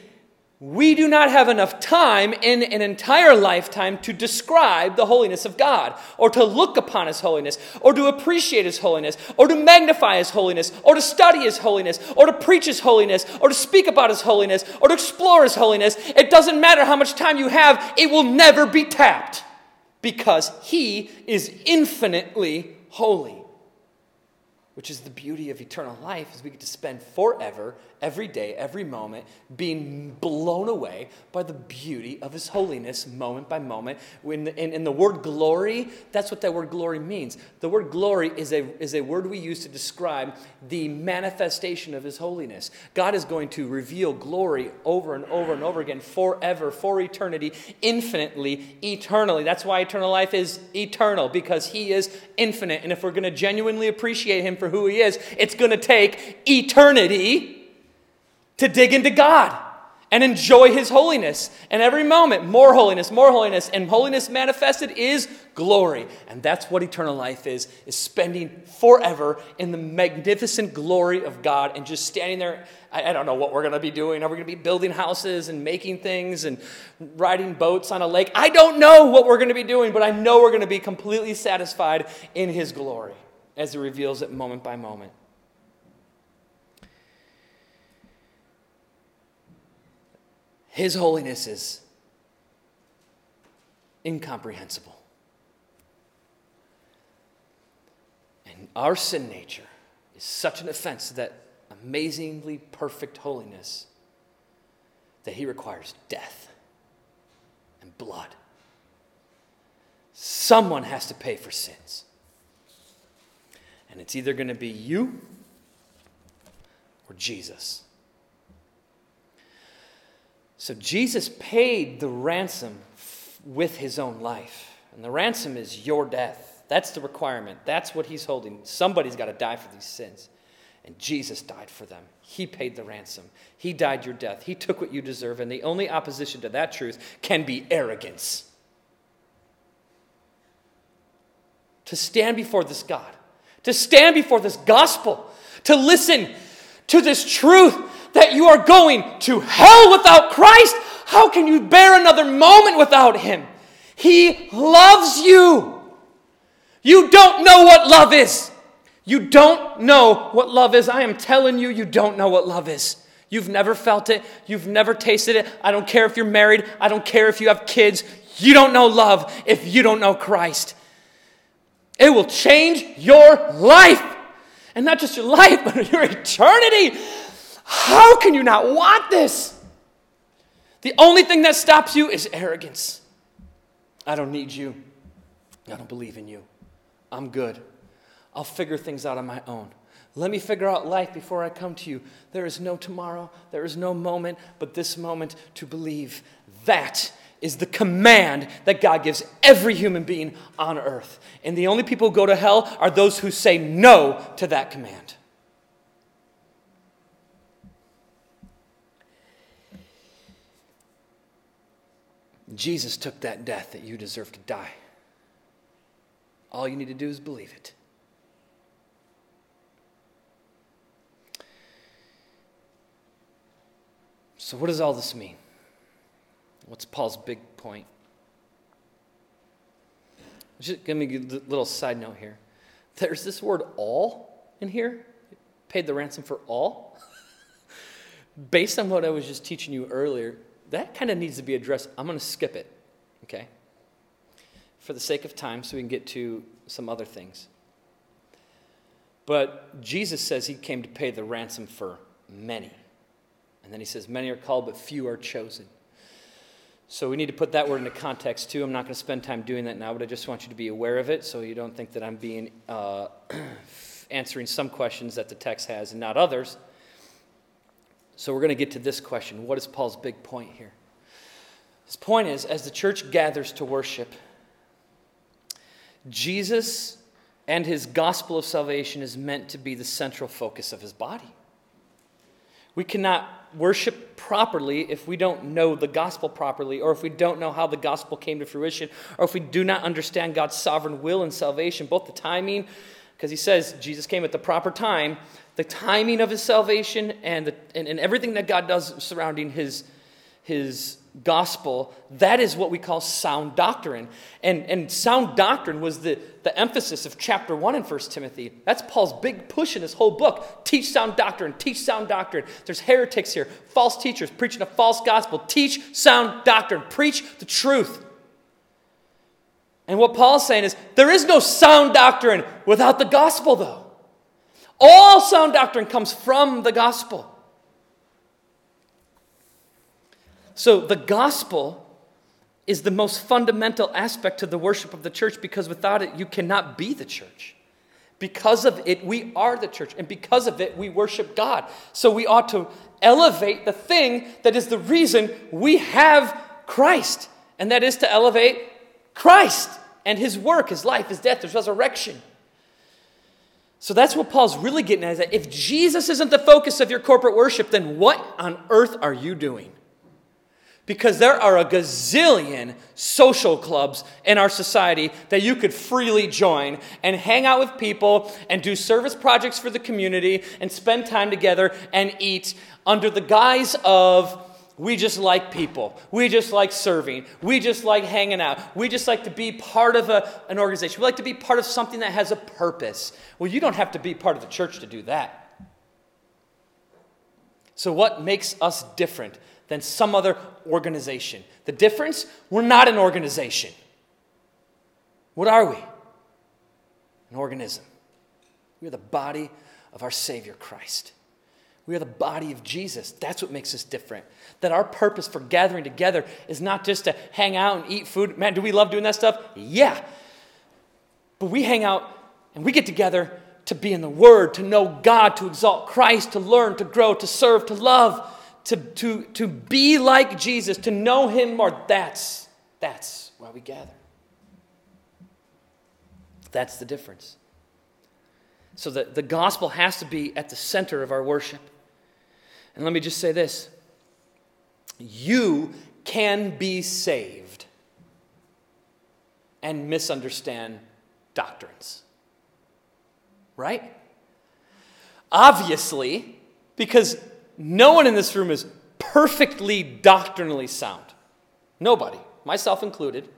we do not have enough time in an entire lifetime to describe the holiness of God, or to look upon His holiness, or to appreciate His holiness, or to magnify His holiness, or to study His holiness, or to preach His holiness, or to speak about His holiness, or to explore His holiness. It doesn't matter how much time you have, it will never be tapped because He is infinitely holy which is the beauty of eternal life, is we get to spend forever, every day, every moment, being blown away by the beauty of His holiness, moment by moment. When in, the word glory, that's what that word glory means. The word glory is a, is a word we use to describe the manifestation of His holiness. God is going to reveal glory over and over and over again, forever, for eternity, infinitely, eternally. That's why eternal life is eternal, because He is infinite. And if we're going to genuinely appreciate Him for who He is, it's going to take eternity to dig into God and enjoy His holiness. And every moment, more holiness, more holiness, and holiness manifested is glory. And that's what eternal life is, is spending forever in the magnificent glory of God and just standing there. I, I don't know what we're going to be doing. Are we going to be building houses and making things and riding boats on a lake? I don't know what we're going to be doing, but I know we're going to be completely satisfied in His glory as He reveals it moment by moment. His holiness is incomprehensible. And our sin nature is such an offense to that amazingly perfect holiness that he requires death and blood. Someone has to pay for sins. And it's either going to be you or Jesus. So Jesus paid the ransom with his own life. And the ransom is your death. That's the requirement. That's what he's holding. Somebody's got to die for these sins. And Jesus died for them. He paid the ransom. He died your death. He took what you deserve. And the only opposition to that truth can be arrogance. To stand before this God to stand before this gospel, to listen to this truth that you are going to hell without Christ. How can you bear another moment without Him? He loves you. You don't know what love is. You don't know what love is. I am telling you, you don't know what love is. You've never felt it. You've never tasted it. I don't care if you're married. I don't care if you have kids. You don't know love if you don't know Christ. It will change your life. And not just your life, <laughs> but your eternity. How can you not want this? The only thing that stops you is arrogance. I don't need you. I don't believe in you. I'm good. I'll figure things out on my own. Let me figure out life before I come to you. There is no tomorrow, there is no moment but this moment to believe. That is the command that God gives every human being on earth. And the only people who go to hell are those who say no to that command. Jesus took that death that you deserve to die. All you need to do is believe it. So, what does all this mean? What's Paul's big point? Just give me a little side note here. There's this word all in here. Paid the ransom for all. <laughs> Based on what I was just teaching you earlier, that kind of needs to be addressed. I'm going to skip it, okay? For the sake of time, so we can get to some other things. But Jesus says he came to pay the ransom for many. And then he says, Many are called, but few are chosen. So we need to put that word into context too. I'm not going to spend time doing that now, but I just want you to be aware of it so you don't think that I'm being uh, <clears throat> answering some questions that the text has and not others. So we're going to get to this question What is Paul's big point here? His point is as the church gathers to worship, Jesus and his gospel of salvation is meant to be the central focus of his body. We cannot worship properly if we don't know the gospel properly, or if we don't know how the gospel came to fruition, or if we do not understand God's sovereign will and salvation, both the timing, because he says Jesus came at the proper time, the timing of his salvation, and, the, and, and everything that God does surrounding his, his gospel, that is what we call sound doctrine. And, and sound doctrine was the, the emphasis of chapter 1 in 1 Timothy. That's Paul's big push in his whole book. Teach sound doctrine, teach sound doctrine. There's heretics here, false teachers preaching a false gospel. Teach sound doctrine, preach the truth. And what Paul's saying is there is no sound doctrine without the gospel, though. All sound doctrine comes from the gospel. So the gospel is the most fundamental aspect to the worship of the church because without it, you cannot be the church. Because of it, we are the church. And because of it, we worship God. So we ought to elevate the thing that is the reason we have Christ. And that is to elevate Christ and his work, his life, his death, his resurrection. So that's what Paul's really getting at is that if Jesus isn't the focus of your corporate worship, then what on earth are you doing? because there are a gazillion social clubs in our society that you could freely join and hang out with people and do service projects for the community and spend time together and eat under the guise of we just like people. We just like serving. We just like hanging out. We just like to be part of a, an organization. We like to be part of something that has a purpose. Well, you don't have to be part of the church to do that. So, what makes us different? than some other organization. The difference we're not an organization. What are we? An organism. We are the body of our Savior Christ. We are the body of Jesus. That's what makes us different. That our purpose for gathering together is not just to hang out and eat food. Man, do we love doing that stuff? Yeah. But we hang out and we get together to be in the Word, to know God, to exalt Christ, to learn, to grow, to serve, to love to, to, to be like Jesus, to know him more. That's, that's why we gather. That's the difference. So the, the gospel has to be at the center of our worship. And let me just say this you can be saved and misunderstand doctrines. Right? Obviously, because no one in this room is perfectly doctrinally sound. Nobody, myself included.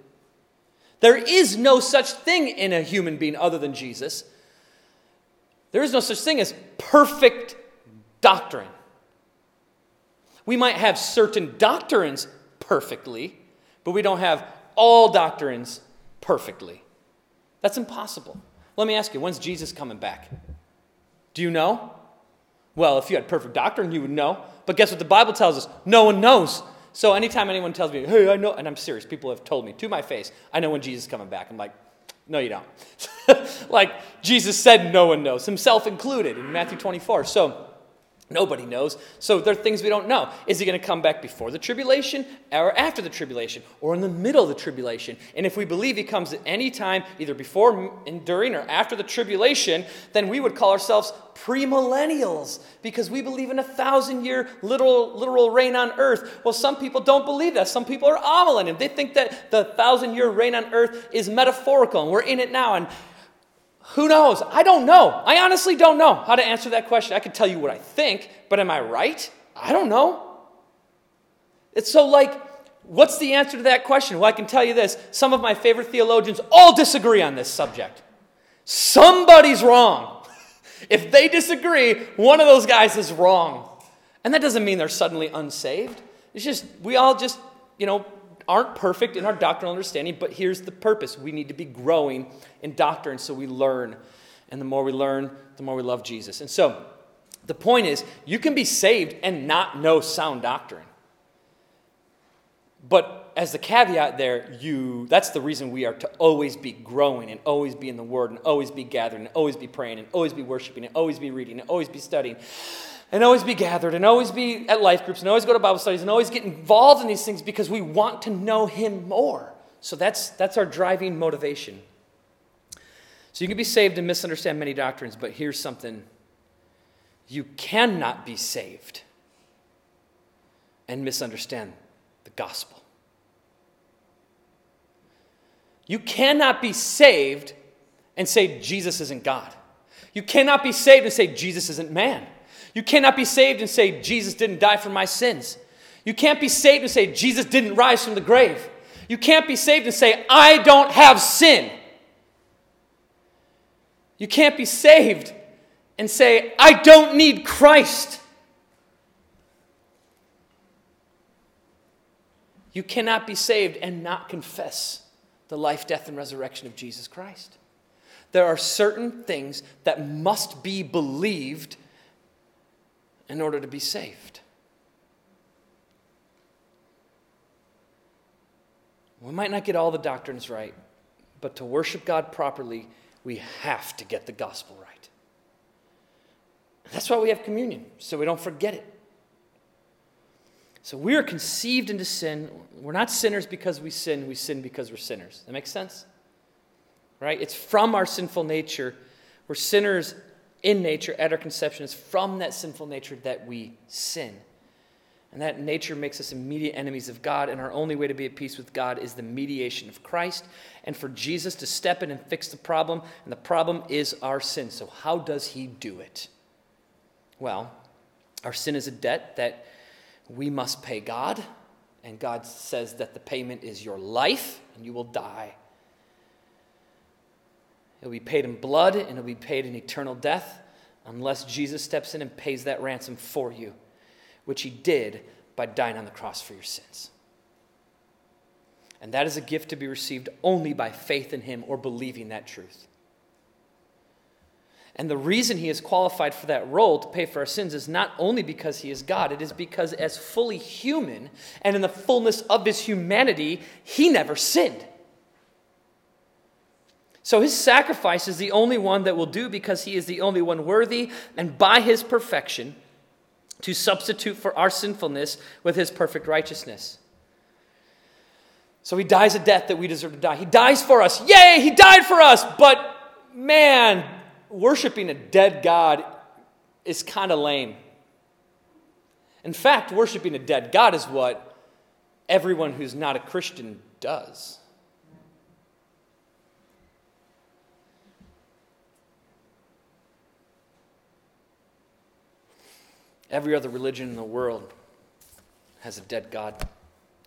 There is no such thing in a human being other than Jesus. There is no such thing as perfect doctrine. We might have certain doctrines perfectly, but we don't have all doctrines perfectly. That's impossible. Let me ask you, when's Jesus coming back? Do you know? Well, if you had perfect doctrine, you would know. But guess what the Bible tells us? No one knows. So anytime anyone tells me, hey, I know, and I'm serious, people have told me to my face, I know when Jesus is coming back. I'm like, no, you don't. <laughs> like Jesus said, no one knows, himself included in Matthew 24. So Nobody knows. So there are things we don't know. Is he going to come back before the tribulation or after the tribulation or in the middle of the tribulation? And if we believe he comes at any time, either before and during or after the tribulation, then we would call ourselves premillennials because we believe in a thousand year literal, literal reign on earth. Well, some people don't believe that. Some people are amillennium. They think that the thousand year reign on earth is metaphorical and we're in it now. And who knows? I don't know. I honestly don't know how to answer that question. I could tell you what I think, but am I right? I don't know. It's so like what's the answer to that question? Well, I can tell you this some of my favorite theologians all disagree on this subject. Somebody's wrong. <laughs> if they disagree, one of those guys is wrong. And that doesn't mean they're suddenly unsaved. It's just, we all just, you know, aren't perfect in our doctrinal understanding, but here's the purpose. We need to be growing in doctrine so we learn. And the more we learn, the more we love Jesus. And so, the point is, you can be saved and not know sound doctrine. But as the caveat there, you that's the reason we are to always be growing and always be in the word and always be gathering and always be praying and always be worshiping and always be reading and always be studying and always be gathered and always be at life groups and always go to Bible studies and always get involved in these things because we want to know him more. So that's that's our driving motivation. So you can be saved and misunderstand many doctrines, but here's something you cannot be saved and misunderstand the gospel. You cannot be saved and say Jesus isn't God. You cannot be saved and say Jesus isn't man. You cannot be saved and say Jesus didn't die for my sins. You can't be saved and say Jesus didn't rise from the grave. You can't be saved and say I don't have sin. You can't be saved and say I don't need Christ. You cannot be saved and not confess the life, death, and resurrection of Jesus Christ. There are certain things that must be believed in order to be saved. We might not get all the doctrines right, but to worship God properly, we have to get the gospel right. That's why we have communion, so we don't forget it. So we are conceived into sin. We're not sinners because we sin, we sin because we're sinners. That makes sense? Right? It's from our sinful nature. We're sinners in nature at our conception. It's from that sinful nature that we sin. And that nature makes us immediate enemies of God, and our only way to be at peace with God is the mediation of Christ and for Jesus to step in and fix the problem. And the problem is our sin. So, how does he do it? Well, our sin is a debt that we must pay God, and God says that the payment is your life, and you will die. It'll be paid in blood, and it'll be paid in eternal death, unless Jesus steps in and pays that ransom for you, which he did by dying on the cross for your sins. And that is a gift to be received only by faith in him or believing that truth. And the reason he is qualified for that role to pay for our sins is not only because he is God, it is because, as fully human and in the fullness of his humanity, he never sinned. So his sacrifice is the only one that will do because he is the only one worthy, and by his perfection, to substitute for our sinfulness with his perfect righteousness. So he dies a death that we deserve to die. He dies for us. Yay, he died for us. But man, worshiping a dead God is kind of lame. In fact, worshiping a dead God is what everyone who's not a Christian does. Every other religion in the world has a dead God.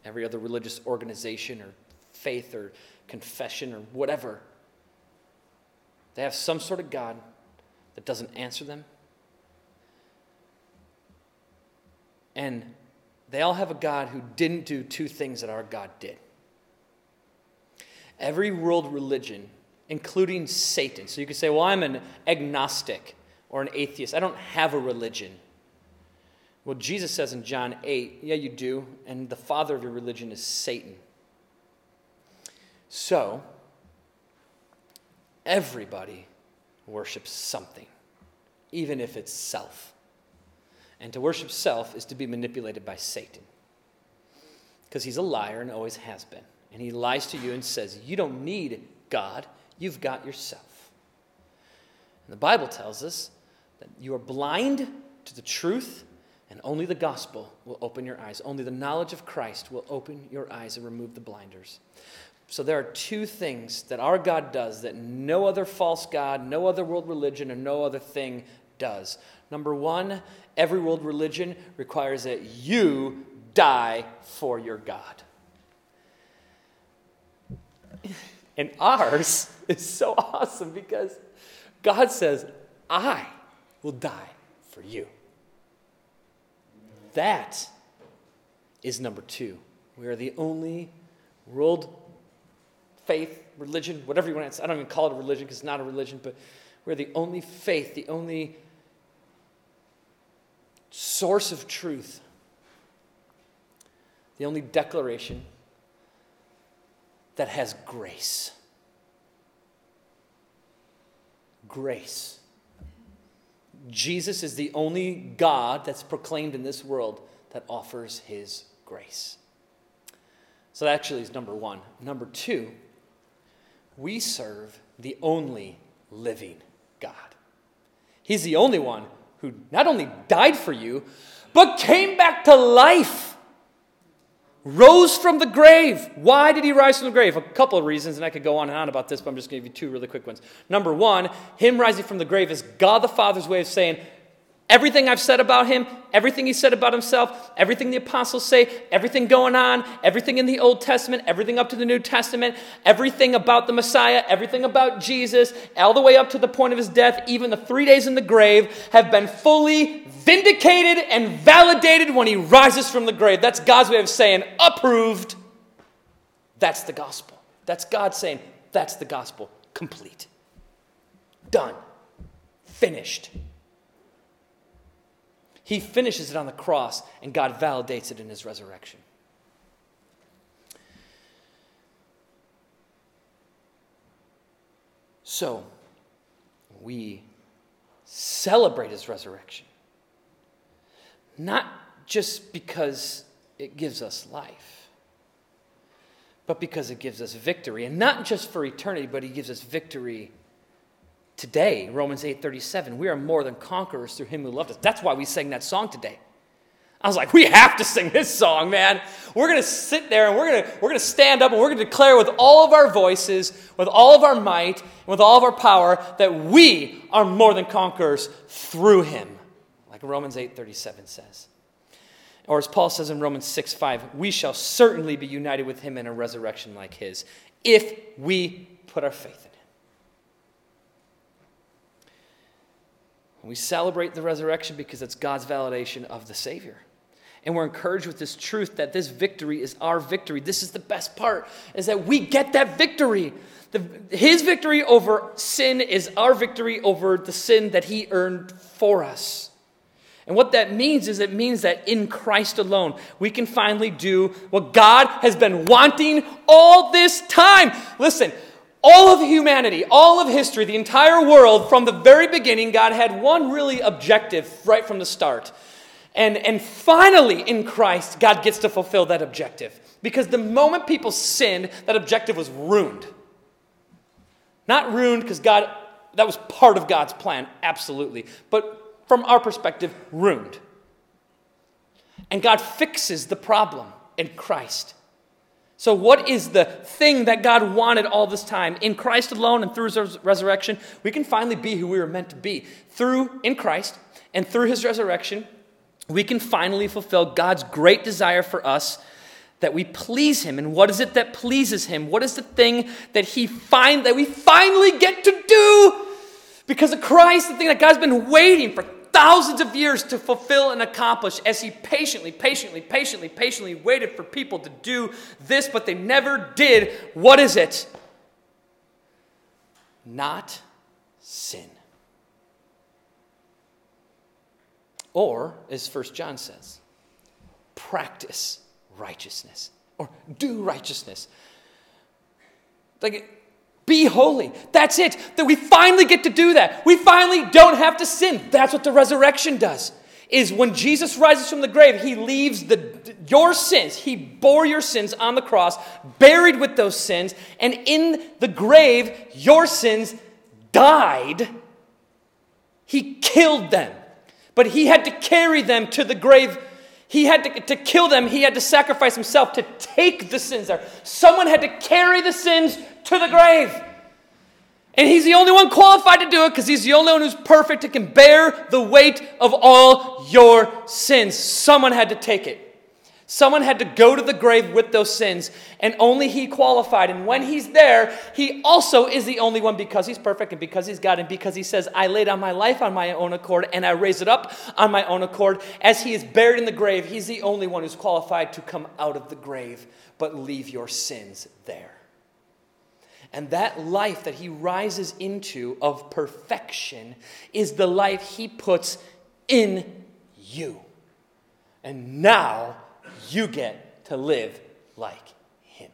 Every other religious organization or faith or confession or whatever they have some sort of God that doesn't answer them. And they all have a God who didn't do two things that our God did. Every world religion, including Satan, so you could say, well, I'm an agnostic or an atheist. I don't have a religion. Well, Jesus says in John 8, yeah, you do, and the father of your religion is Satan. So, Everybody worships something, even if it's self. And to worship self is to be manipulated by Satan. Because he's a liar and always has been. And he lies to you and says, You don't need God, you've got yourself. And the Bible tells us that you are blind to the truth, and only the gospel will open your eyes. Only the knowledge of Christ will open your eyes and remove the blinders. So there are two things that our God does that no other false God, no other world religion, and no other thing does. Number one, every world religion requires that you die for your God. And ours <laughs> is so awesome because God says, I will die for you. That is number two. We are the only world faith, religion, whatever you want to say. I don't even call it a religion because it's not a religion, but we're the only faith, the only source of truth, the only declaration that has grace. Grace. Jesus is the only God that's proclaimed in this world that offers his grace. So that actually is number one. Number two, we serve the only living God. He's the only one who not only died for you, but came back to life rose from the grave. Why did he rise from the grave? A couple of reasons, and I could go on and on about this, but I'm just going to give you two really quick ones. Number one, him rising from the grave is God the Father's way of saying, Everything I've said about him, everything he said about himself, everything the apostles say, everything going on, everything in the Old Testament, everything up to the New Testament, everything about the Messiah, everything about Jesus, all the way up to the point of his death, even the three days in the grave, have been fully vindicated and validated when he rises from the grave. That's God's way of saying, approved. That's the gospel. That's God saying, that's the gospel. Complete. Done. Finished. He finishes it on the cross, and God validates it in his resurrection. So, we celebrate his resurrection. Not just because it gives us life, but because it gives us victory. And not just for eternity, but he gives us victory today romans 8.37 we are more than conquerors through him who loved us. That's why we sang that song today. I was like we have to sing this song man. We're going to sit there and we're going to we're going to stand up and we're going to declare with all of our voices with all of our might and with all of our power that we are more than conquerors through him. Like romans 8.37 says. Or as paul says in romans 6 5 we shall certainly be united with him in a resurrection like his if we put our faith in And we celebrate the resurrection because it's God's validation of the Savior. And we're encouraged with this truth that this victory is our victory. This is the best part, is that we get that victory. The, his victory over sin is our victory over the sin that he earned for us. And what that means is it means that in Christ alone, we can finally do what God has been wanting all this time. Listen, all of humanity, all of history, the entire world, from the very beginning, God had one really objective right from the start. And, and finally, in Christ, God gets to fulfill that objective. Because the moment people sinned, that objective was ruined. Not ruined because God, that was part of God's plan, absolutely. But from our perspective, ruined. And God fixes the problem in Christ. So, what is the thing that God wanted all this time? In Christ alone and through his resurrection, we can finally be who we were meant to be. Through, in Christ, and through his resurrection, we can finally fulfill God's great desire for us that we please him. And what is it that pleases him? What is the thing that he find that we finally get to do? Because of Christ, the thing that God's been waiting for thousands of years to fulfill and accomplish as he patiently, patiently, patiently, patiently waited for people to do this, but they never did. What is it? Not sin. Or, as First John says, practice righteousness or do righteousness. Like be holy. That's it. That we finally get to do that. We finally don't have to sin. That's what the resurrection does. Is when Jesus rises from the grave, he leaves the your sins. He bore your sins on the cross, buried with those sins, and in the grave, your sins died. He killed them. But he had to carry them to the grave he had to, to kill them, he had to sacrifice himself to take the sins there. Someone had to carry the sins to the grave. And he's the only one qualified to do it because he's the only one who's perfect and can bear the weight of all your sins. Someone had to take it. Someone had to go to the grave with those sins, and only he qualified. And when he's there, he also is the only one because he's perfect and because he's God and because he says, I laid down my life on my own accord and I raise it up on my own accord. As he is buried in the grave, he's the only one who's qualified to come out of the grave, but leave your sins there. And that life that he rises into of perfection is the life he puts in you. And now, you get to live like Him.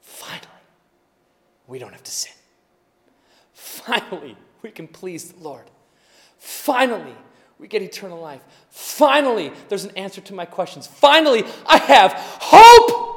Finally, we don't have to sin. Finally, we can please the Lord. Finally, we get eternal life. Finally, there's an answer to my questions. Finally, I have hope